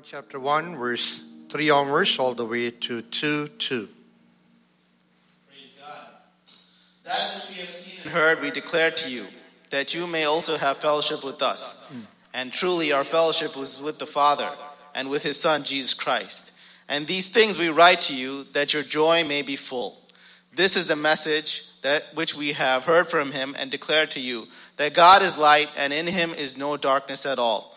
John chapter 1, verse 3 onwards, all the way to 2 2. Praise God. That which we have seen and heard, we declare to you, that you may also have fellowship with us. And truly, our fellowship was with the Father and with his Son, Jesus Christ. And these things we write to you, that your joy may be full. This is the message that which we have heard from him and declared to you, that God is light, and in him is no darkness at all.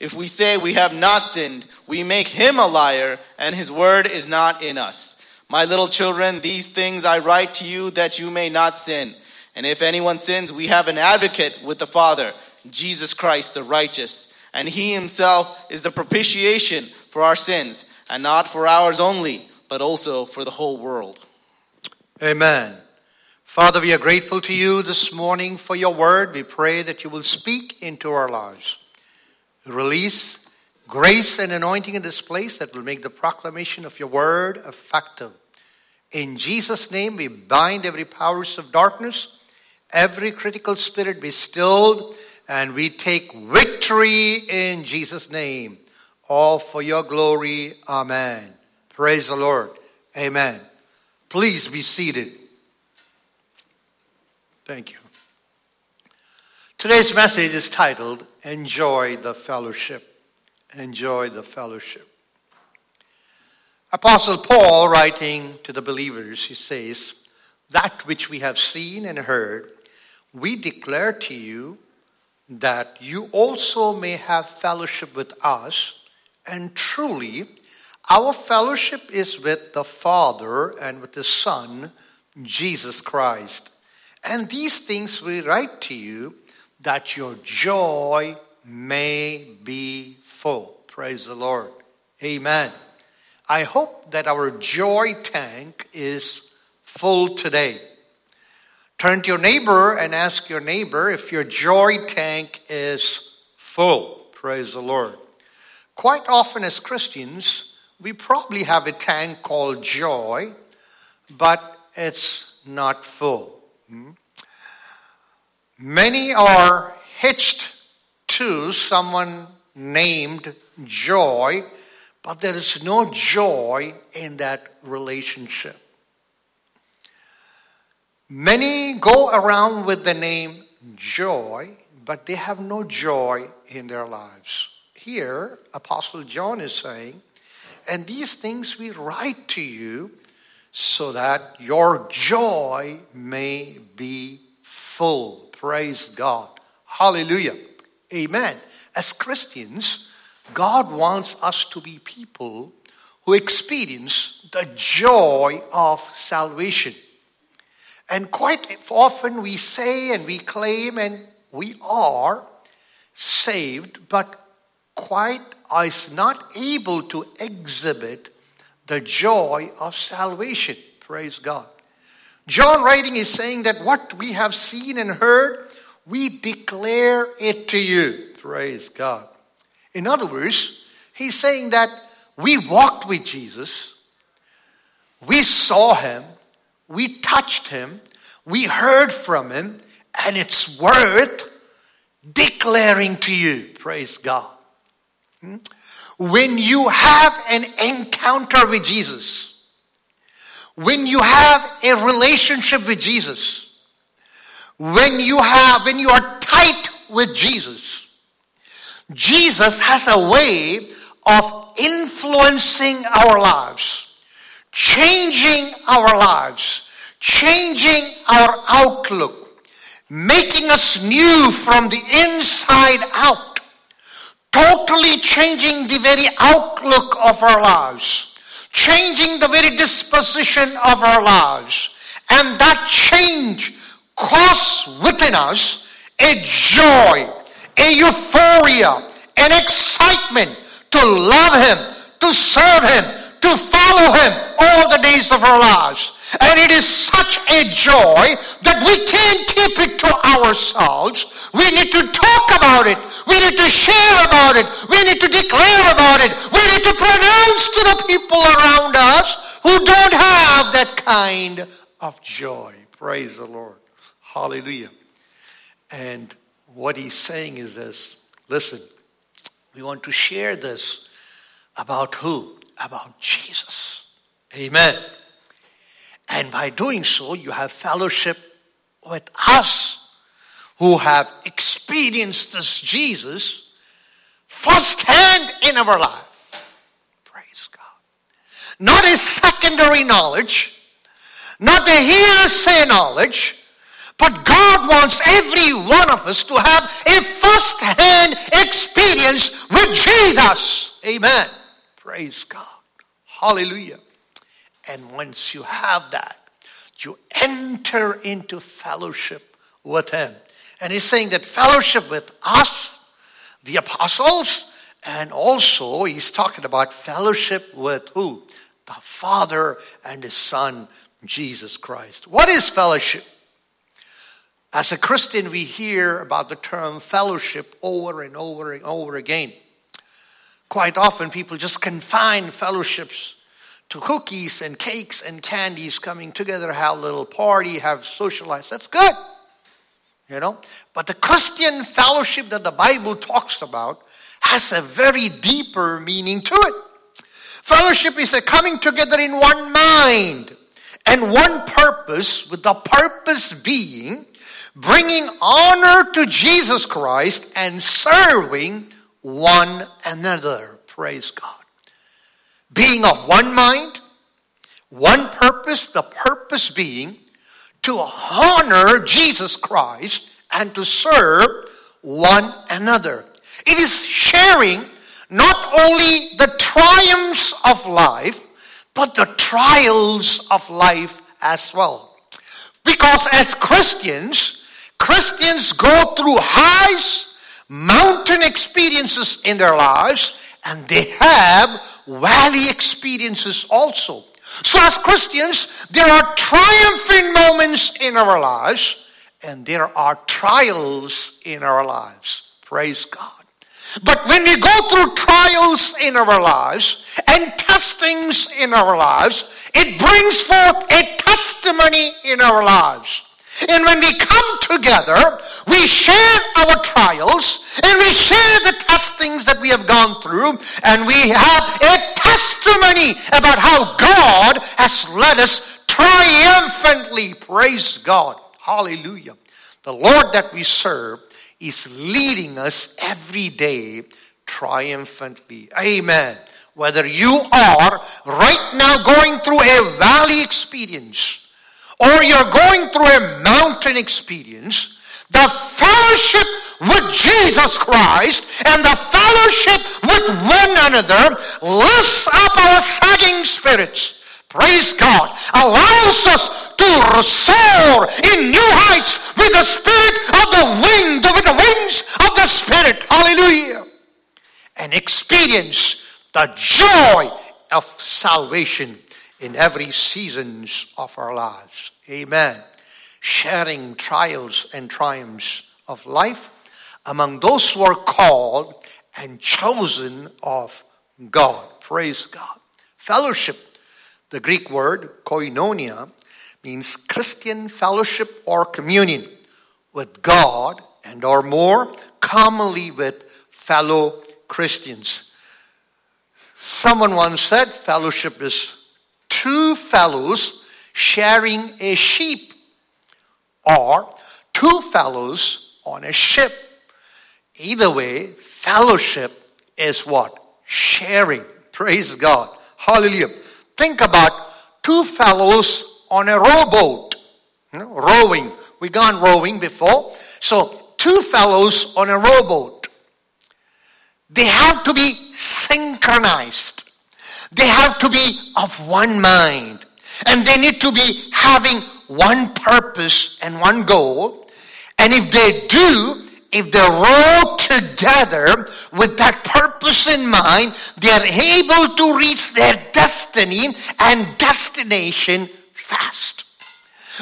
If we say we have not sinned, we make him a liar, and his word is not in us. My little children, these things I write to you that you may not sin. And if anyone sins, we have an advocate with the Father, Jesus Christ the righteous. And he himself is the propitiation for our sins, and not for ours only, but also for the whole world. Amen. Father, we are grateful to you this morning for your word. We pray that you will speak into our lives. Release grace and anointing in this place that will make the proclamation of your word effective. In Jesus' name, we bind every powers of darkness, every critical spirit be stilled, and we take victory in Jesus' name. All for your glory. Amen. Praise the Lord. Amen. Please be seated. Thank you. Today's message is titled Enjoy the Fellowship. Enjoy the Fellowship. Apostle Paul, writing to the believers, he says, That which we have seen and heard, we declare to you that you also may have fellowship with us. And truly, our fellowship is with the Father and with the Son, Jesus Christ. And these things we write to you that your joy may be full. Praise the Lord. Amen. I hope that our joy tank is full today. Turn to your neighbor and ask your neighbor if your joy tank is full. Praise the Lord. Quite often, as Christians, we probably have a tank called joy, but it's not full. Hmm? Many are hitched to someone named Joy, but there is no joy in that relationship. Many go around with the name Joy, but they have no joy in their lives. Here, Apostle John is saying, and these things we write to you so that your joy may be full. Praise God. Hallelujah. Amen. As Christians, God wants us to be people who experience the joy of salvation. And quite often we say and we claim and we are saved, but quite is not able to exhibit the joy of salvation. Praise God. John writing is saying that what we have seen and heard, we declare it to you. Praise God. In other words, he's saying that we walked with Jesus, we saw him, we touched him, we heard from him, and it's worth declaring to you. Praise God. Hmm? When you have an encounter with Jesus, when you have a relationship with Jesus, when you have, when you are tight with Jesus, Jesus has a way of influencing our lives, changing our lives, changing our outlook, making us new from the inside out, totally changing the very outlook of our lives changing the very disposition of our lives. And that change causes within us a joy, a euphoria, an excitement to love Him, to serve Him, to follow Him all the days of our lives. And it is such a joy that we can't keep it to ourselves. We need to talk about it. We need to share about it. We need to declare about it. We need to pronounce to the people around us who don't have that kind of joy. Praise the Lord. Hallelujah. And what he's saying is this listen, we want to share this about who? About Jesus. Amen. And by doing so, you have fellowship with us who have experienced this Jesus firsthand in our life. Praise God. Not a secondary knowledge, not a hearsay knowledge, but God wants every one of us to have a first-hand experience with Jesus. Amen. Praise God. Hallelujah. And once you have that, you enter into fellowship with Him. And He's saying that fellowship with us, the apostles, and also He's talking about fellowship with who? The Father and His Son, Jesus Christ. What is fellowship? As a Christian, we hear about the term fellowship over and over and over again. Quite often, people just confine fellowships cookies and cakes and candies coming together, have a little party, have socialized. That's good. You know? But the Christian fellowship that the Bible talks about has a very deeper meaning to it. Fellowship is a coming together in one mind and one purpose, with the purpose being bringing honor to Jesus Christ and serving one another. Praise God being of one mind, one purpose, the purpose being to honor Jesus Christ and to serve one another. It is sharing not only the triumphs of life, but the trials of life as well. Because as Christians, Christians go through highs, mountain experiences in their lives, and they have valley experiences also. So, as Christians, there are triumphant moments in our lives and there are trials in our lives. Praise God. But when we go through trials in our lives and testings in our lives, it brings forth a testimony in our lives. And when we come together, we share our trials and we share the testings that we have gone through, and we have a testimony about how God has led us triumphantly. Praise God. Hallelujah. The Lord that we serve is leading us every day triumphantly. Amen. Whether you are right now going through a valley experience, or you're going through a mountain experience, the fellowship with Jesus Christ and the fellowship with one another lifts up our sagging spirits. Praise God. Allows us to soar in new heights with the spirit of the wind, with the wings of the spirit. Hallelujah. And experience the joy of salvation in every seasons of our lives. Amen. Sharing trials and triumphs of life among those who are called and chosen of God. Praise God. Fellowship, the Greek word koinonia, means Christian fellowship or communion with God and or more commonly with fellow Christians. Someone once said fellowship is two fellows sharing a sheep, or two fellows on a ship. Either way, fellowship is what? Sharing. Praise God. Hallelujah. Think about two fellows on a rowboat. You know, rowing. We've gone rowing before. So, two fellows on a rowboat. They have to be synchronized. They have to be of one mind. And they need to be having one purpose and one goal. And if they do, if they row together with that purpose in mind, they are able to reach their destiny and destination fast.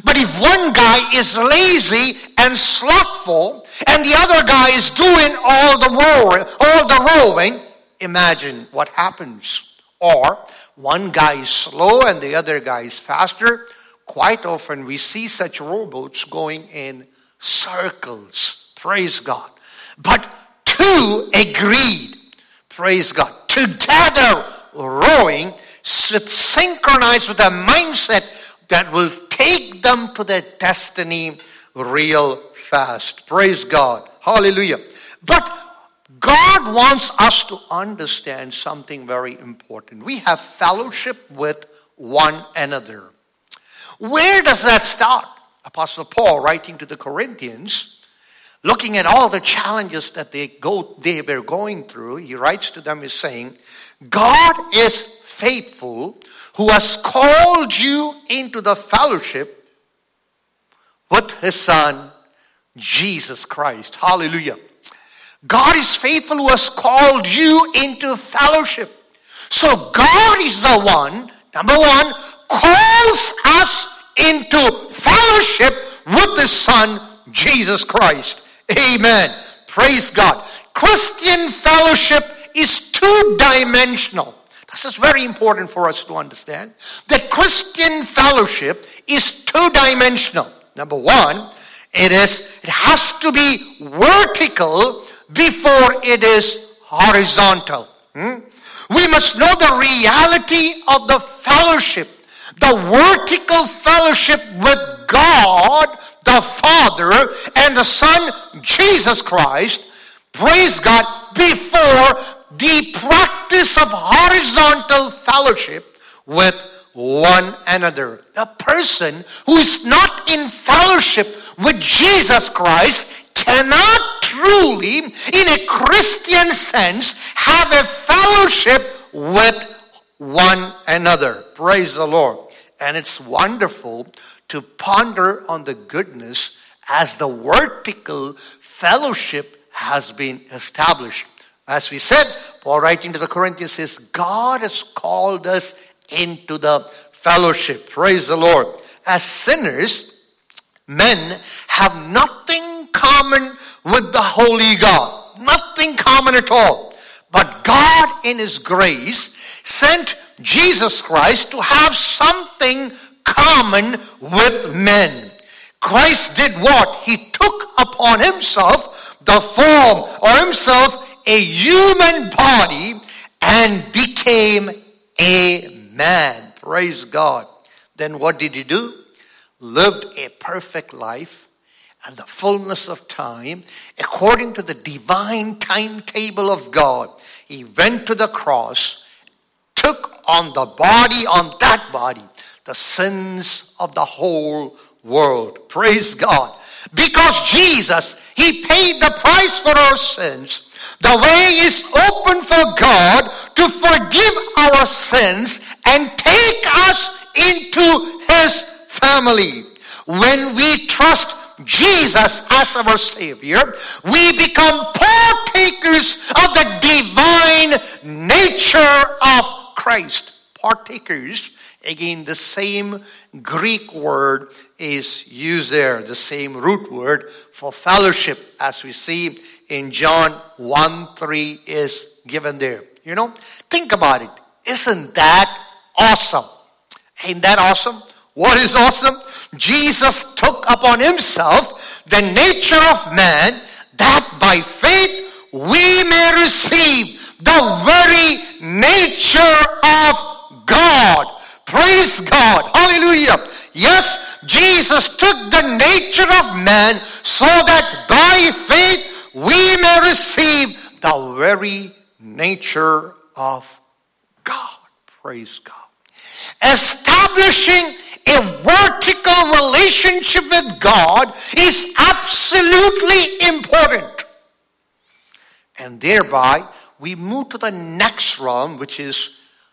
But if one guy is lazy and slothful and the other guy is doing all the rowing, all the rowing, imagine what happens. Or one guy is slow and the other guy is faster. Quite often we see such rowboats going in circles. Praise God. But two agreed. Praise God. Together rowing, synchronized with a mindset that will take them to their destiny real fast. Praise God. Hallelujah. But God wants us to understand something very important. We have fellowship with one another. Where does that start? Apostle Paul writing to the Corinthians, looking at all the challenges that they go they were going through, he writes to them is saying, God is faithful who has called you into the fellowship with his son Jesus Christ. Hallelujah. God is faithful who has called you into fellowship. So God is the one, number one, calls us into fellowship with the Son, Jesus Christ. Amen. Praise God. Christian fellowship is two dimensional. This is very important for us to understand that Christian fellowship is two dimensional. Number one, it is, it has to be vertical before it is horizontal. Hmm? We must know the reality of the fellowship, the vertical fellowship with God, the Father, and the Son, Jesus Christ. Praise God, before the practice of horizontal fellowship with one another. A person who is not in fellowship with Jesus Christ cannot truly, in a Christian sense, have a fellowship with one another. Praise the Lord. And it's wonderful to ponder on the goodness as the vertical fellowship has been established. As we said, Paul writing to the Corinthians says, God has called us into the fellowship. Praise the Lord. As sinners, men have nothing common with the Holy God. Nothing common at all. But God, in His grace, sent Jesus Christ to have something common with men. Christ did what? He took upon Himself the form or Himself a human body and became a man. Praise God. Then what did he do? Lived a perfect life and the fullness of time according to the divine timetable of God. He went to the cross, took on the body, on that body, the sins of the whole world. Praise God. Because Jesus, He paid the price for our sins. The way is open for God to forgive our sins and take us into His family. When we trust Jesus as our Savior, we become partakers of the divine nature of Christ. Partakers, again, the same Greek word is used there, the same root word for fellowship, as we see in John 1 3 is given there. You know, think about it. Isn't that awesome? Ain't that awesome? What is awesome? Jesus took upon himself the nature of man that by faith we may receive the very nature of God. Praise God. Hallelujah. Yes, Jesus took the nature of man so that by faith we may receive the very nature of God. Praise God. Establishing a vertical relationship with God is absolutely important. And thereby, we move to the next realm, which is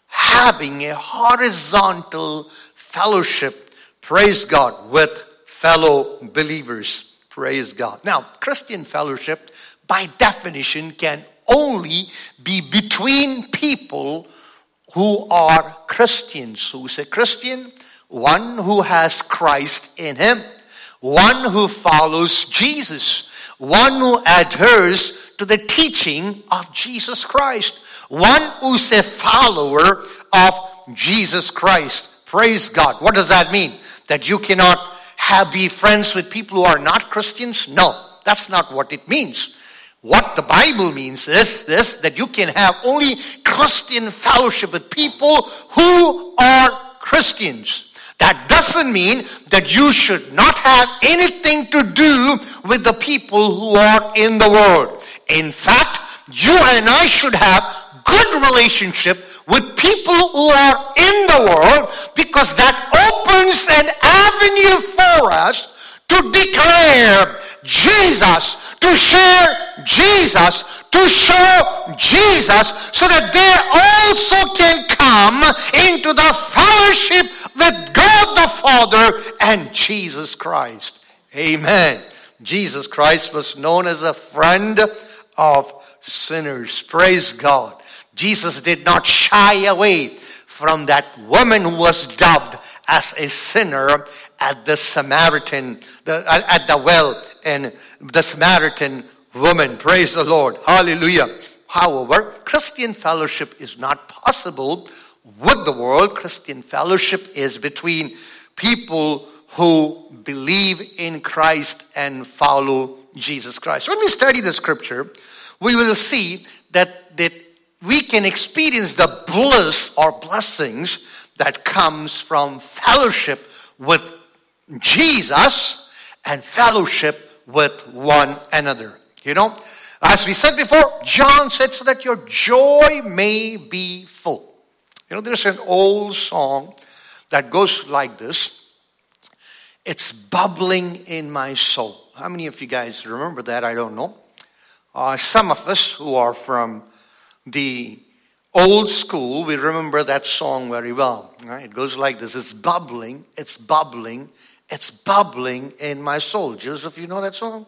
having a horizontal fellowship, praise God, with fellow believers. Praise God. Now, Christian fellowship, by definition, can only be between people who are Christians. Who's a Christian? One who has Christ in him, one who follows Jesus, one who adheres to the teaching of Jesus Christ, one who's a follower of Jesus Christ. Praise God. What does that mean? That you cannot have be friends with people who are not Christians? No, that's not what it means. What the Bible means is this that you can have only Christian fellowship with people who are Christians. That doesn't mean that you should not have anything to do with the people who are in the world. In fact, you and I should have good relationship with people who are in the world because that opens an avenue for us to declare Jesus, to share Jesus, to show Jesus, so that they also can come into the fellowship with God the Father and Jesus Christ. Amen. Jesus Christ was known as a friend of sinners. Praise God. Jesus did not shy away from that woman who was dubbed as a sinner at the Samaritan, the, at the well, and the Samaritan woman. Praise the Lord. Hallelujah. However, Christian fellowship is not possible with the world. Christian fellowship is between people who believe in Christ and follow Jesus Christ. When we study the scripture, we will see that, that we can experience the bliss or blessings that comes from fellowship with Jesus and fellowship with one another. You know, as we said before, John said so that your joy may be. You know, there's an old song that goes like this It's bubbling in my soul. How many of you guys remember that? I don't know. Uh, some of us who are from the old school, we remember that song very well. Right? It goes like this It's bubbling, it's bubbling, it's bubbling in my soul. Joseph, you know that song?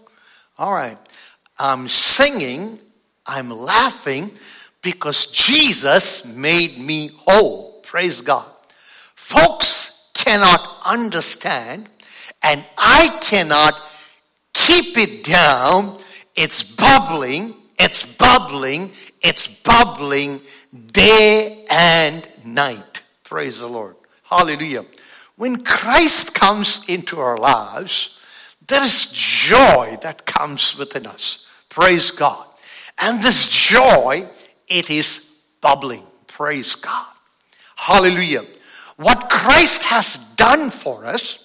All right. I'm singing, I'm laughing because Jesus made me whole. Praise God. Folks cannot understand, and I cannot keep it down. It's bubbling, it's bubbling, it's bubbling day and night. Praise the Lord. Hallelujah. When Christ comes into our lives, there is joy that comes within us. Praise God. And this joy, it is bubbling. Praise God. Hallelujah. What Christ has done for us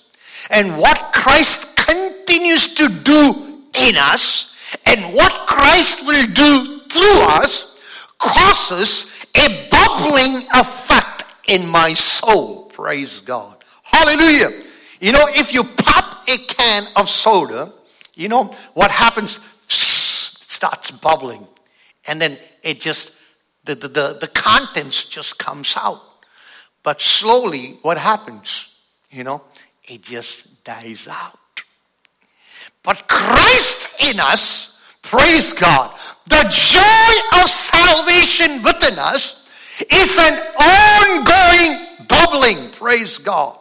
and what Christ continues to do in us and what Christ will do through us causes a bubbling effect in my soul. Praise God. Hallelujah. You know, if you pop a can of soda, you know what happens? starts bubbling. And then it just, the, the, the, the contents just comes out. But slowly, what happens? You know, it just dies out. But Christ in us, praise God, the joy of salvation within us is an ongoing bubbling, praise God.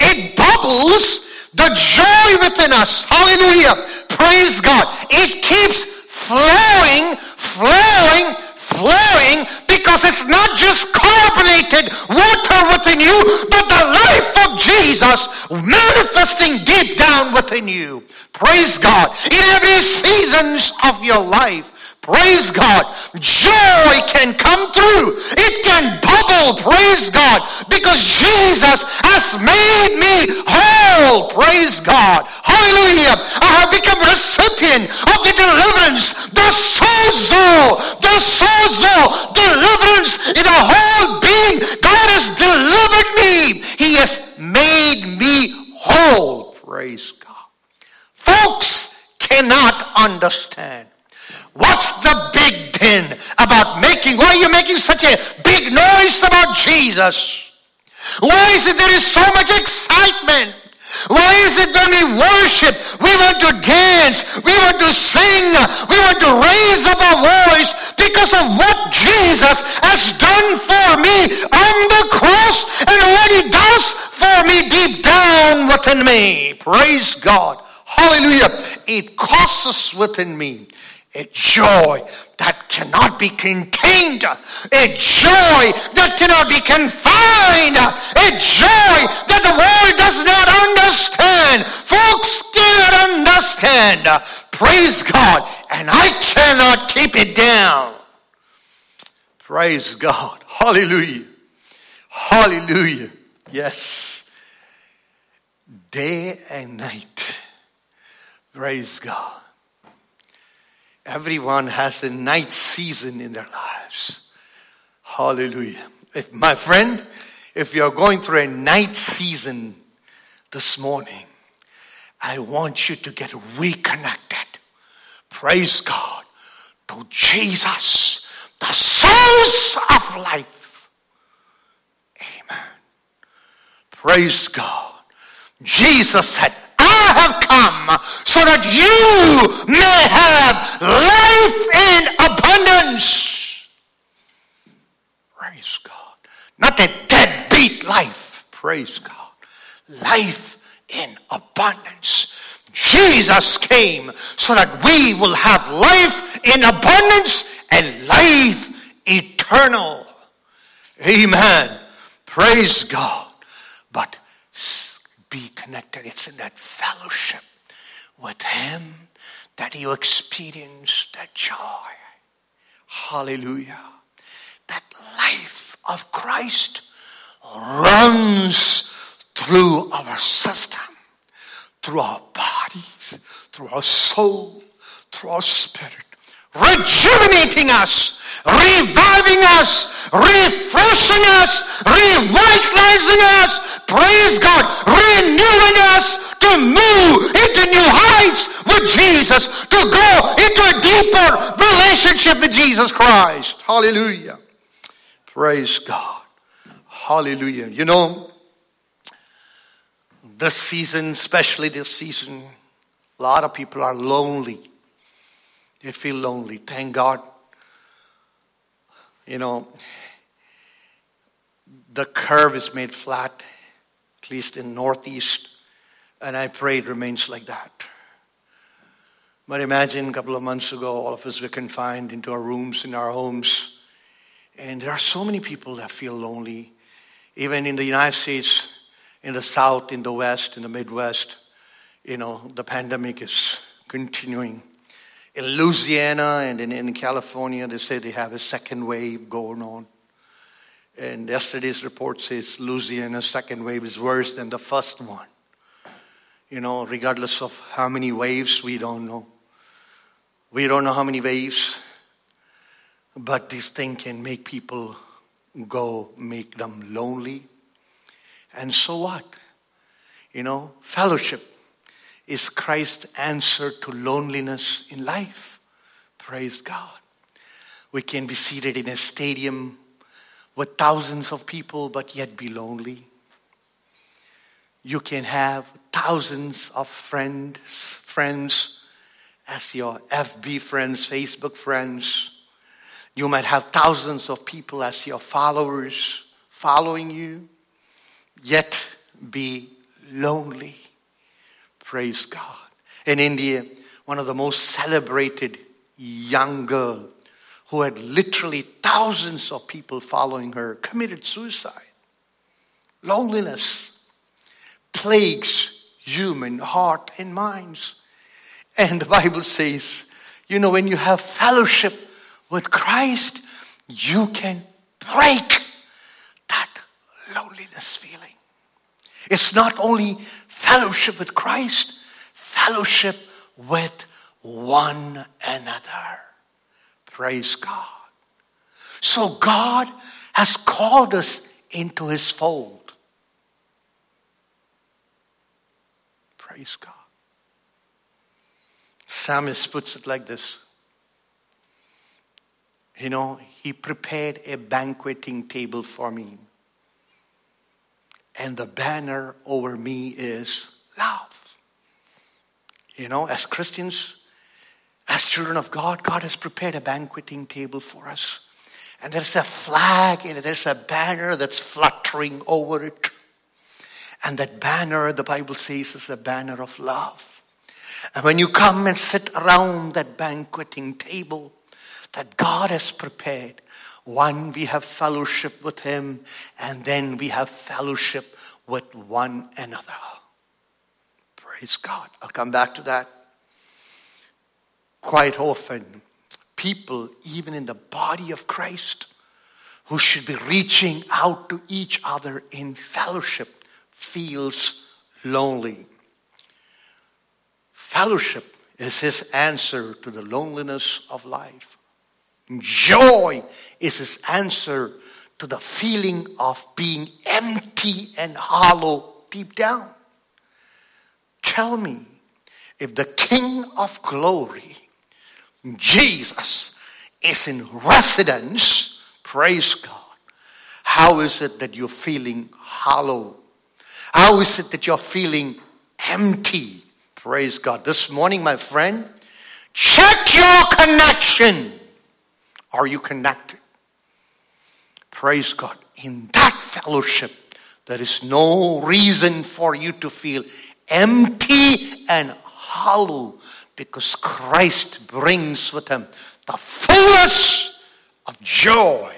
It bubbles the joy within us. Hallelujah. Praise God. It keeps flowing, flowing, flowing because it's not just carbonated water within you, but the life of Jesus manifesting deep down within you. Praise God. In every seasons of your life, praise God. Joy can come through. It can bubble, praise God, because Jesus has made me whole. Praise God. Hallelujah. I have become recipient of the deliverance, the sozo, the sozo, deliverance in the whole being. God has delivered me. He has made me whole. Praise God. Folks cannot understand. What's the big din about making, why are you making such a big noise about Jesus? Why is it there is so much excitement? Why is it when we worship, we want to dance, we want to sing, we want to raise up our voice because of what Jesus has done for me on the cross and what he does for me deep down within me. Praise God. Hallelujah. It causes within me a joy that cannot be contained, a joy that cannot be confined, a joy that the world does not understand. Folks cannot understand. Praise God. And I cannot keep it down. Praise God. Hallelujah. Hallelujah. Yes. Day and night. Praise God. Everyone has a night season in their lives. Hallelujah. If, my friend, if you're going through a night season this morning, I want you to get reconnected. Praise God to Jesus, the source of life. Amen. Praise God. Jesus said, I have come so that you may have life in abundance. Praise God. Not a deadbeat life. Praise God. Life in abundance. Jesus came so that we will have life in abundance and life eternal. Amen. Praise God. But be connected. It's in that fellowship with Him that you experience that joy. Hallelujah. That life of Christ runs through our system, through our bodies, through our soul, through our spirit, rejuvenating us, reviving us, refreshing us, revitalizing us. Praise God, renewing us to move into new heights with Jesus, to go into a deeper relationship with Jesus Christ. Hallelujah. Praise God. Hallelujah. You know, this season, especially this season, a lot of people are lonely. They feel lonely. Thank God. You know, the curve is made flat, at least in Northeast, and I pray it remains like that. But imagine a couple of months ago, all of us were confined into our rooms, in our homes, and there are so many people that feel lonely. Even in the United States, in the South, in the West, in the Midwest, you know, the pandemic is continuing. In Louisiana and in, in California, they say they have a second wave going on. And yesterday's report says Louisiana's second wave is worse than the first one. You know, regardless of how many waves, we don't know. We don't know how many waves, but this thing can make people go, make them lonely. And so what? You know, fellowship is Christ's answer to loneliness in life. Praise God. We can be seated in a stadium with thousands of people, but yet be lonely. You can have thousands of friends, friends as your FB friends, Facebook friends. You might have thousands of people as your followers following you, yet be lonely. Praise God. In India, one of the most celebrated young girl who had literally thousands of people following her committed suicide. Loneliness plagues human heart and minds. And the Bible says, you know, when you have fellowship with Christ, you can break that loneliness feeling. It's not only fellowship with Christ, fellowship with one another. Praise God. So God has called us into his fold. Praise God. Psalmist puts it like this. You know, he prepared a banqueting table for me. And the banner over me is love. You know, as Christians, as children of God, God has prepared a banqueting table for us. And there's a flag it, there's a banner that's fluttering over it. And that banner, the Bible says, is a banner of love. And when you come and sit around that banqueting table that God has prepared, one, we have fellowship with Him, and then we have fellowship with one another. Praise God. I'll come back to that. Quite often, people, even in the body of Christ, who should be reaching out to each other in fellowship, feels lonely. Fellowship is his answer to the loneliness of life. Joy is his answer to the feeling of being empty and hollow deep down. Tell me if the King of glory, Jesus, is in residence, praise God, how is it that you're feeling hollow how is it that you're feeling empty? Praise God. This morning, my friend, check your connection. Are you connected? Praise God. In that fellowship, there is no reason for you to feel empty and hollow because Christ brings with him the fullness of joy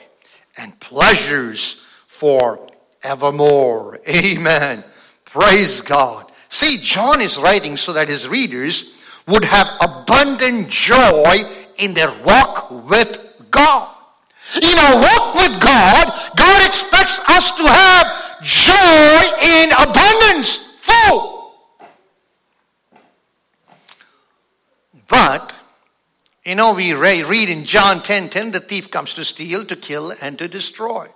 and pleasures for evermore. Amen. Praise God. See, John is writing so that his readers would have abundant joy in their walk with God. In our walk with God, God expects us to have joy in abundance, full. But, you know, we read in John 10 10, the thief comes to steal, to kill, and to destroy.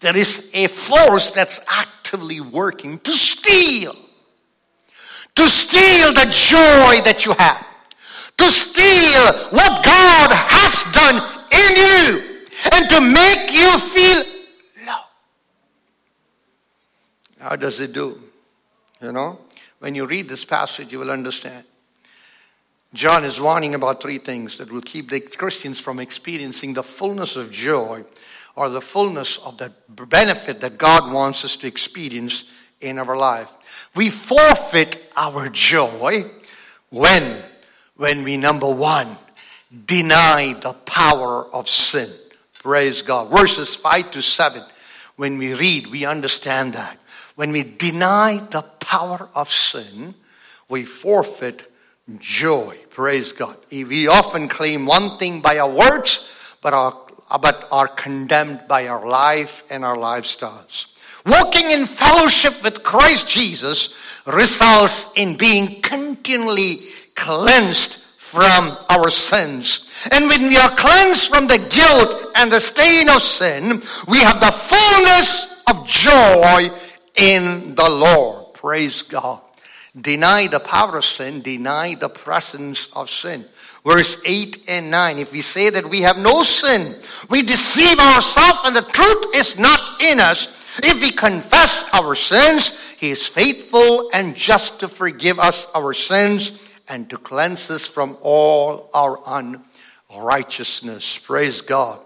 There is a force that's actively working to steal. To steal the joy that you have. To steal what God has done in you. And to make you feel low. How does it do? You know? When you read this passage, you will understand. John is warning about three things that will keep the Christians from experiencing the fullness of joy or the fullness of the benefit that God wants us to experience in our life. We forfeit our joy when, when we, number one, deny the power of sin. Praise God. Verses 5 to 7, when we read, we understand that. When we deny the power of sin, we forfeit joy. Praise God. We often claim one thing by our words, but our but are condemned by our life and our lifestyles. Walking in fellowship with Christ Jesus results in being continually cleansed from our sins. And when we are cleansed from the guilt and the stain of sin, we have the fullness of joy in the Lord. Praise God. Deny the power of sin, deny the presence of sin verse 8 and 9. If we say that we have no sin, we deceive ourselves and the truth is not in us. If we confess our sins, he is faithful and just to forgive us our sins and to cleanse us from all our unrighteousness. Praise God.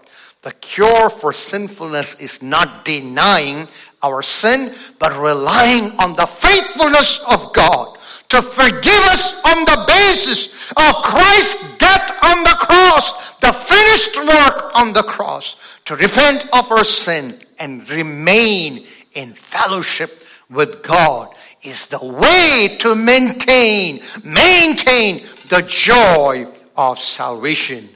The cure for sinfulness is not denying our sin, but relying on the faithfulness of God to forgive us on the basis of Christ's death on the cross, the finished work on the cross, to repent of our sin and remain in fellowship with God is the way to maintain, maintain the joy of salvation.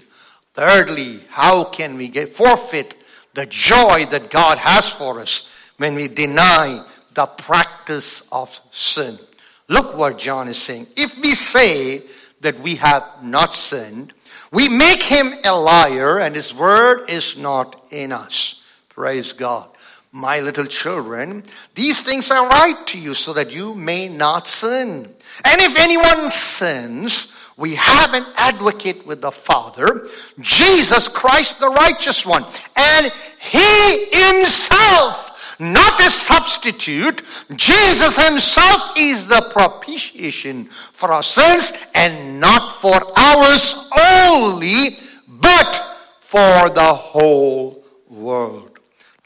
Thirdly, how can we get forfeit the joy that God has for us when we deny the practice of sin? Look what John is saying. If we say that we have not sinned, we make him a liar and his word is not in us. Praise God. My little children, these things I write to you so that you may not sin. And if anyone sins, we have an advocate with the Father, Jesus Christ, the righteous one. And he himself not a substitute. Jesus himself is the propitiation for our sins and not for ours only, but for the whole world.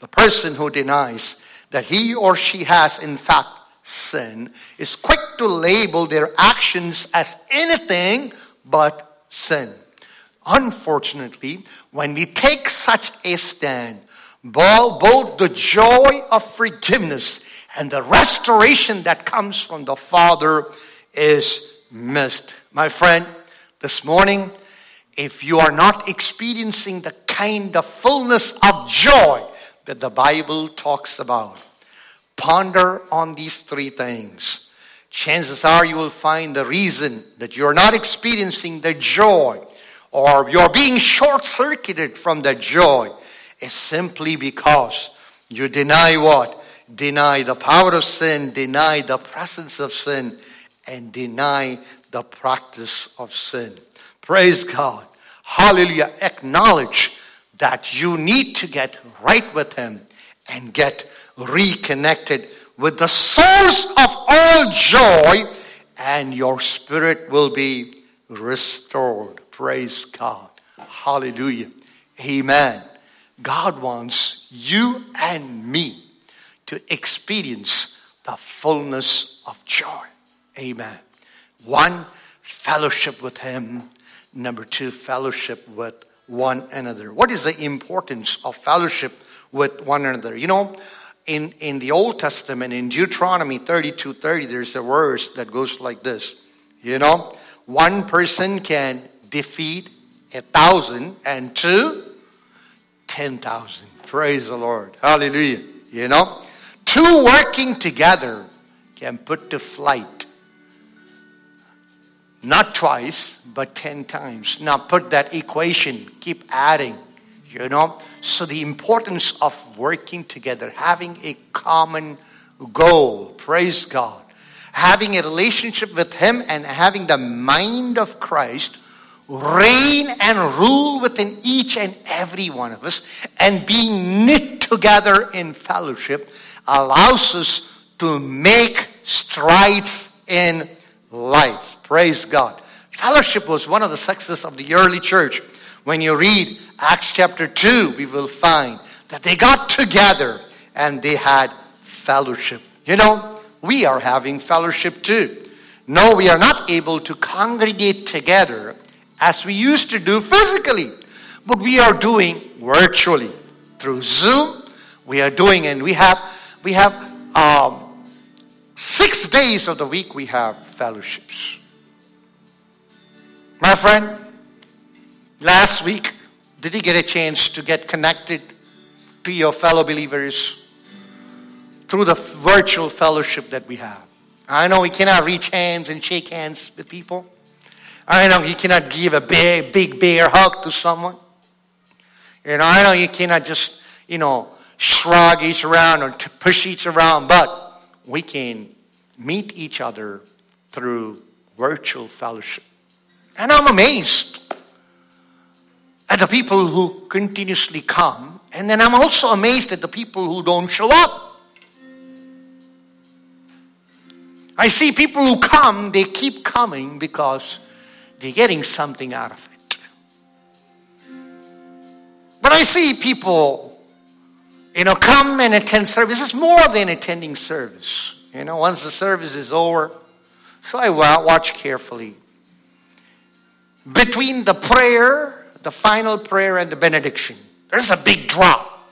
The person who denies that he or she has in fact sin is quick to label their actions as anything but sin. Unfortunately, when we take such a stand, both the joy of forgiveness and the restoration that comes from the Father is missed. My friend, this morning, if you are not experiencing the kind of fullness of joy that the Bible talks about, ponder on these three things. Chances are you will find the reason that you're not experiencing the joy or you're being short circuited from the joy is simply because you deny what? Deny the power of sin, deny the presence of sin, and deny the practice of sin. Praise God. Hallelujah. Acknowledge that you need to get right with Him and get reconnected with the source of all joy, and your spirit will be restored. Praise God. Hallelujah. Amen. God wants you and me to experience the fullness of joy. Amen. One, fellowship with Him. Number two, fellowship with one another. What is the importance of fellowship with one another? You know, in, in the Old Testament, in Deuteronomy 32 30, there's a verse that goes like this. You know, one person can defeat a thousand and two, ten thousand. Praise the Lord. Hallelujah. You know, two working together can put to flight not twice, but ten times. Now put that equation, keep adding, you know. So the importance of working together, having a common goal, praise God, having a relationship with Him and having the mind of Christ reign and rule within each and every one of us, and being knit together in fellowship allows us to make strides in life. Praise God. Fellowship was one of the successes of the early church. When you read Acts chapter 2, we will find that they got together and they had fellowship. You know, we are having fellowship too. No, we are not able to congregate together as we used to do physically. But we are doing virtually through Zoom. We are doing, and we have we have um, six days of the week we have fellowships. My friend, last week, did you get a chance to get connected to your fellow believers through the virtual fellowship that we have? I know we cannot reach hands and shake hands with people. I know you cannot give a big, big bear hug to someone. You know, I know you cannot just, you know, shrug each around or push each around, but we can meet each other through virtual fellowship. And I'm amazed at the people who continuously come, and then I'm also amazed at the people who don't show up. I see people who come, they keep coming because they're getting something out of it. But I see people, you know, come and attend service. It's more than attending service. You know, once the service is over, so I watch carefully. Between the prayer, the final prayer, and the benediction, there's a big drop.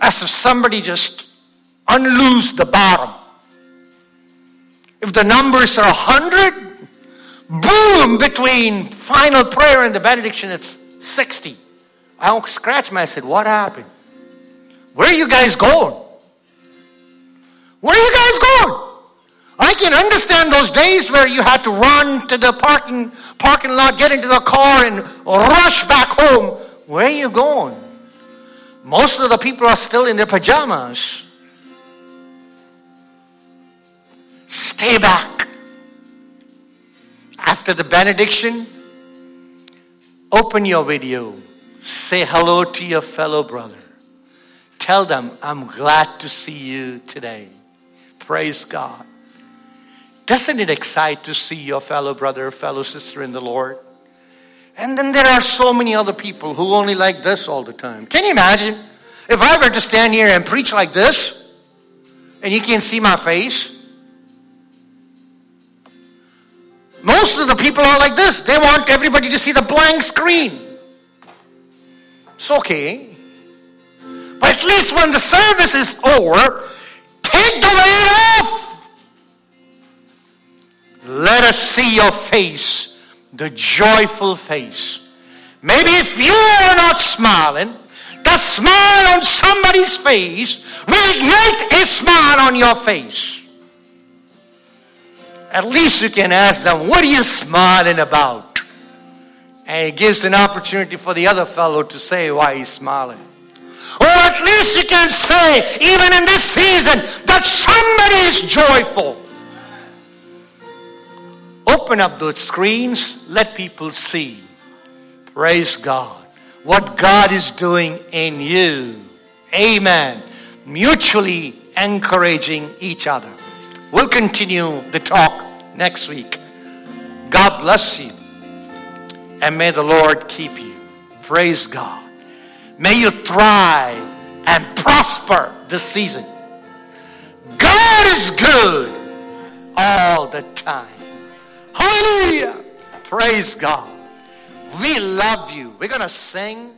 As if somebody just unloosed the bottom. If the numbers are 100, boom, between final prayer and the benediction, it's 60. I don't scratch my head. What happened? Where are you guys going? Where are you guys going? I can understand those days where you had to run to the parking parking lot, get into the car, and rush back home. Where are you going? Most of the people are still in their pajamas. Stay back. After the benediction, open your video. Say hello to your fellow brother. Tell them, I'm glad to see you today. Praise God. Doesn't it excite to see your fellow brother, fellow sister in the Lord? And then there are so many other people who only like this all the time. Can you imagine? If I were to stand here and preach like this, and you can't see my face, most of the people are like this. They want everybody to see the blank screen. It's okay. But at least when the service is over, take the weight off. Let us see your face, the joyful face. Maybe if you are not smiling, the smile on somebody's face will ignite a smile on your face. At least you can ask them, What are you smiling about? And it gives an opportunity for the other fellow to say why he's smiling. Or at least you can say, even in this season, that somebody is joyful. Open up those screens, let people see. Praise God. What God is doing in you. Amen. Mutually encouraging each other. We'll continue the talk next week. God bless you. And may the Lord keep you. Praise God. May you thrive and prosper this season. God is good all the time. Hallelujah. Praise God. We love you. We're going to sing.